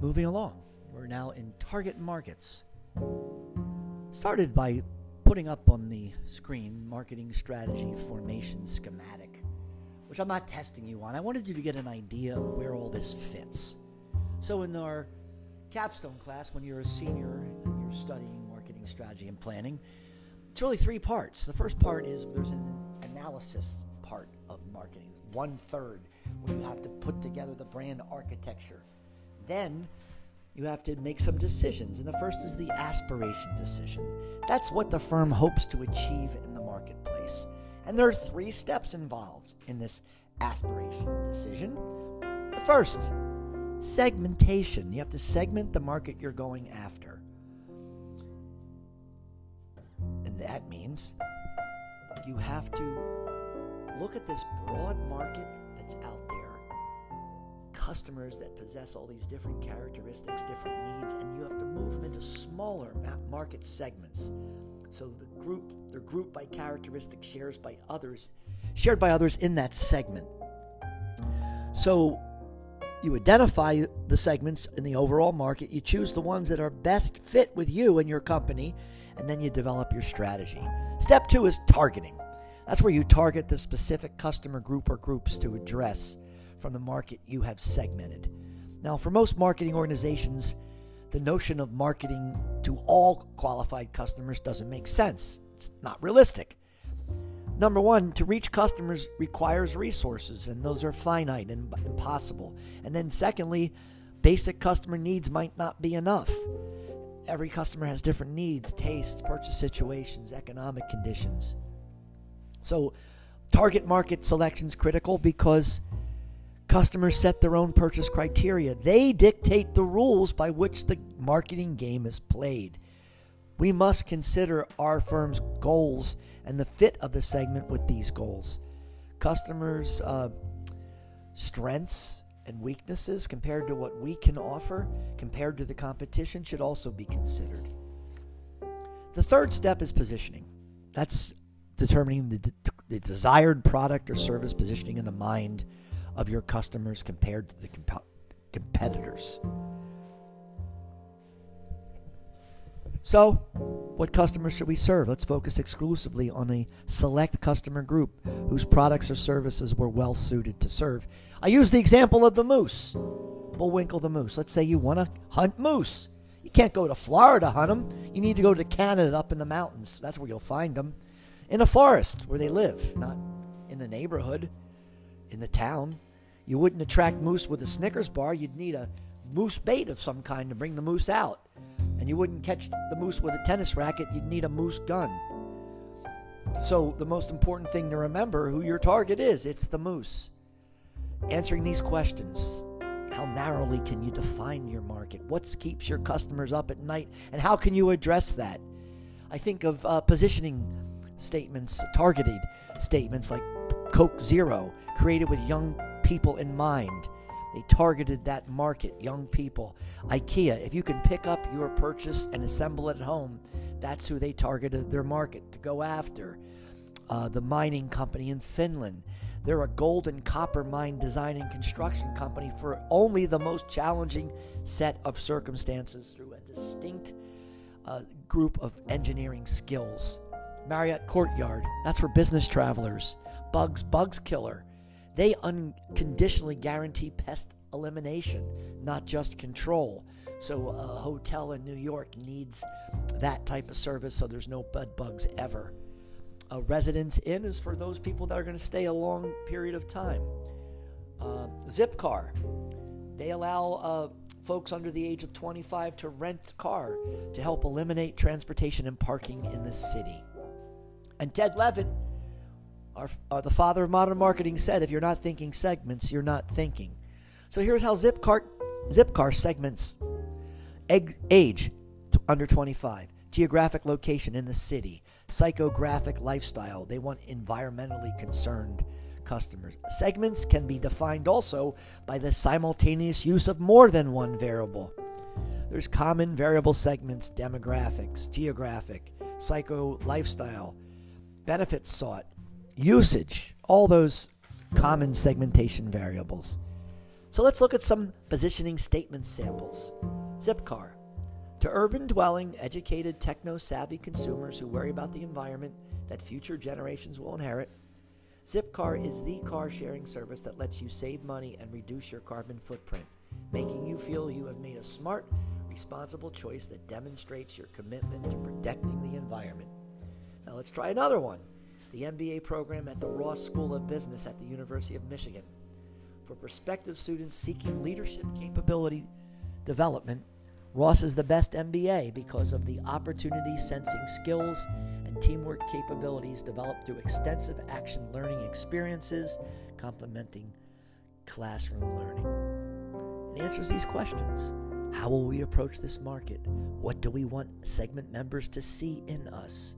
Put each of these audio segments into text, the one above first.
moving along. We're now in target markets. Started by putting up on the screen marketing strategy formation schematic, which I'm not testing you on. I wanted you to get an idea of where all this fits. So, in our capstone class, when you're a senior and you're studying marketing strategy and planning, it's really three parts. The first part is there's an analysis part of marketing, one third, where you have to put together the brand architecture. Then you have to make some decisions. And the first is the aspiration decision. That's what the firm hopes to achieve in the marketplace. And there are three steps involved in this aspiration decision. The first, segmentation. You have to segment the market you're going after. And that means you have to look at this broad market that's out there customers that possess all these different characteristics, different needs, and you have to move them into smaller market segments. So the group they're grouped by characteristics shares by others, shared by others in that segment. So you identify the segments in the overall market, you choose the ones that are best fit with you and your company, and then you develop your strategy. Step two is targeting. That's where you target the specific customer group or groups to address from the market you have segmented. Now, for most marketing organizations, the notion of marketing to all qualified customers doesn't make sense. It's not realistic. Number one, to reach customers requires resources, and those are finite and impossible. And then, secondly, basic customer needs might not be enough. Every customer has different needs, tastes, purchase situations, economic conditions. So, target market selection is critical because Customers set their own purchase criteria. They dictate the rules by which the marketing game is played. We must consider our firm's goals and the fit of the segment with these goals. Customers' uh, strengths and weaknesses compared to what we can offer, compared to the competition, should also be considered. The third step is positioning. That's determining the, the desired product or service positioning in the mind of your customers compared to the comp- competitors. So, what customers should we serve? Let's focus exclusively on a select customer group whose products or services we're well suited to serve. I use the example of the moose, Bullwinkle the moose. Let's say you want to hunt moose. You can't go to Florida to hunt them. You need to go to Canada up in the mountains. That's where you'll find them. In a forest where they live, not in the neighborhood, in the town. You wouldn't attract moose with a Snickers bar. You'd need a moose bait of some kind to bring the moose out. And you wouldn't catch the moose with a tennis racket. You'd need a moose gun. So, the most important thing to remember who your target is it's the moose. Answering these questions how narrowly can you define your market? What keeps your customers up at night? And how can you address that? I think of uh, positioning statements, targeted statements like Coke Zero, created with young people in mind. They targeted that market, young people. IKEA, if you can pick up your purchase and assemble it at home, that's who they targeted their market to go after. Uh, the mining company in Finland, they're a gold and copper mine design and construction company for only the most challenging set of circumstances through a distinct uh, group of engineering skills. Marriott Courtyard, that's for business travelers. Bugs, Bugs Killer, they unconditionally guarantee pest elimination, not just control. So a hotel in New York needs that type of service so there's no bed bugs ever. A residence inn is for those people that are going to stay a long period of time. Uh, Zipcar, they allow uh, folks under the age of 25 to rent car to help eliminate transportation and parking in the city. And Ted Levitt, our, uh, the father of modern marketing said, if you're not thinking segments, you're not thinking. So here's how Zipcar, Zipcar segments Egg, age under 25, geographic location in the city, psychographic lifestyle. They want environmentally concerned customers. Segments can be defined also by the simultaneous use of more than one variable. There's common variable segments, demographics, geographic, psycho lifestyle, benefits sought, usage, all those common segmentation variables. So let's look at some positioning statement samples. Zipcar. To urban dwelling, educated, techno savvy consumers who worry about the environment that future generations will inherit, Zipcar is the car sharing service that lets you save money and reduce your carbon footprint, making you feel you have made a smart, responsible choice that demonstrates your commitment to protecting the environment. Now let's try another one the MBA program at the Ross School of Business at the University of Michigan. For prospective students seeking leadership capability development, Ross is the best MBA because of the opportunity sensing skills and teamwork capabilities developed through extensive action learning experiences, complementing classroom learning. It answers these questions. How will we approach this market? What do we want segment members to see in us?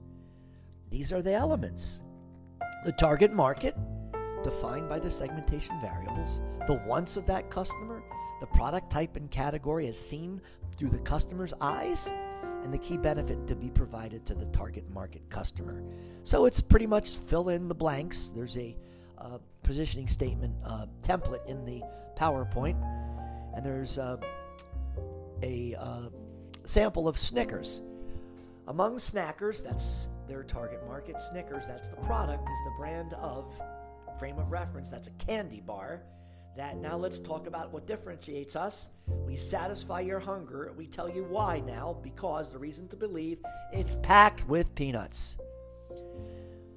These are the elements. The target market, defined by the segmentation variables, the wants of that customer, the product type and category as seen through the customer's eyes, and the key benefit to be provided to the target market customer. So it's pretty much fill in the blanks. There's a uh, positioning statement uh, template in the PowerPoint, and there's uh, a uh, sample of Snickers. Among snackers, that's their target market. Snickers, that's the product, is the brand of frame of reference. That's a candy bar that now let's talk about what differentiates us. We satisfy your hunger. We tell you why now, because the reason to believe it's packed with peanuts.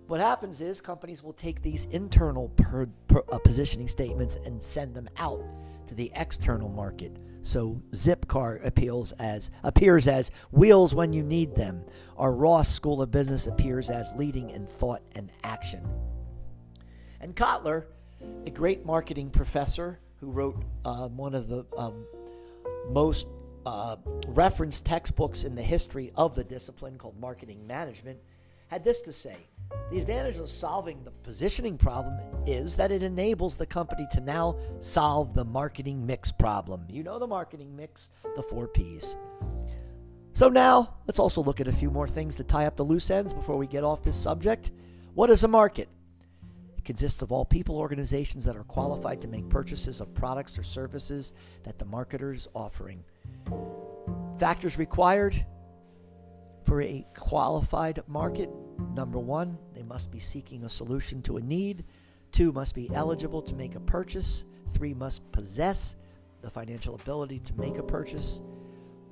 What happens is companies will take these internal per, per, uh, positioning statements and send them out to the external market. So Zipcar appeals as appears as wheels when you need them. Our Ross School of Business appears as leading in thought and action. And Kotler a great marketing professor who wrote uh, one of the um, most uh, referenced textbooks in the history of the discipline called marketing management, had this to say. The advantage of solving the positioning problem is that it enables the company to now solve the marketing mix problem. You know the marketing mix, the four P's. So now, let's also look at a few more things to tie up the loose ends before we get off this subject. What is a market? It consists of all people organizations that are qualified to make purchases of products or services that the marketer is offering. Factors required for a qualified market number one, they must be seeking a solution to a need. Two, must be eligible to make a purchase. Three, must possess the financial ability to make a purchase.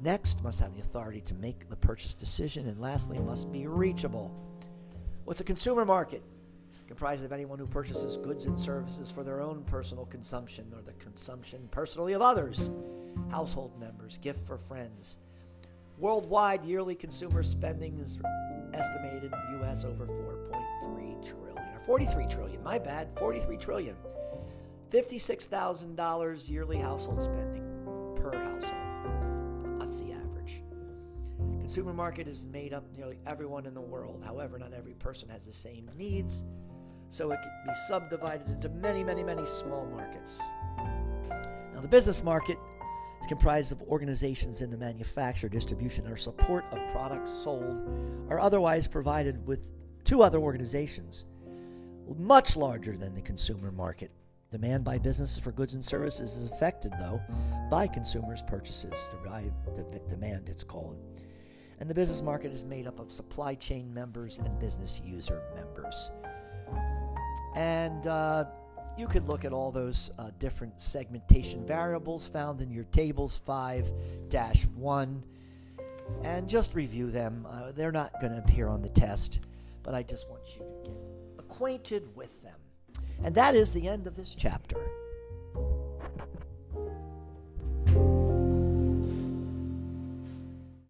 Next, must have the authority to make the purchase decision. And lastly, must be reachable. What's a consumer market? comprised of anyone who purchases goods and services for their own personal consumption or the consumption personally of others, household members, gift for friends. Worldwide yearly consumer spending is estimated US over 4.3 trillion or 43 trillion. My bad, 43 trillion. $56,000 yearly household spending per household. That's the average. Consumer market is made up nearly everyone in the world. However, not every person has the same needs so it can be subdivided into many, many, many small markets. Now, the business market is comprised of organizations in the manufacture, distribution, or support of products sold or otherwise provided with two other organizations, much larger than the consumer market. Demand by businesses for goods and services is affected, though, by consumers' purchases. The demand, it's called. And the business market is made up of supply chain members and business user members. And uh, you can look at all those uh, different segmentation variables found in your tables 5 1 and just review them. Uh, they're not going to appear on the test, but I just want you to get acquainted with them. And that is the end of this chapter.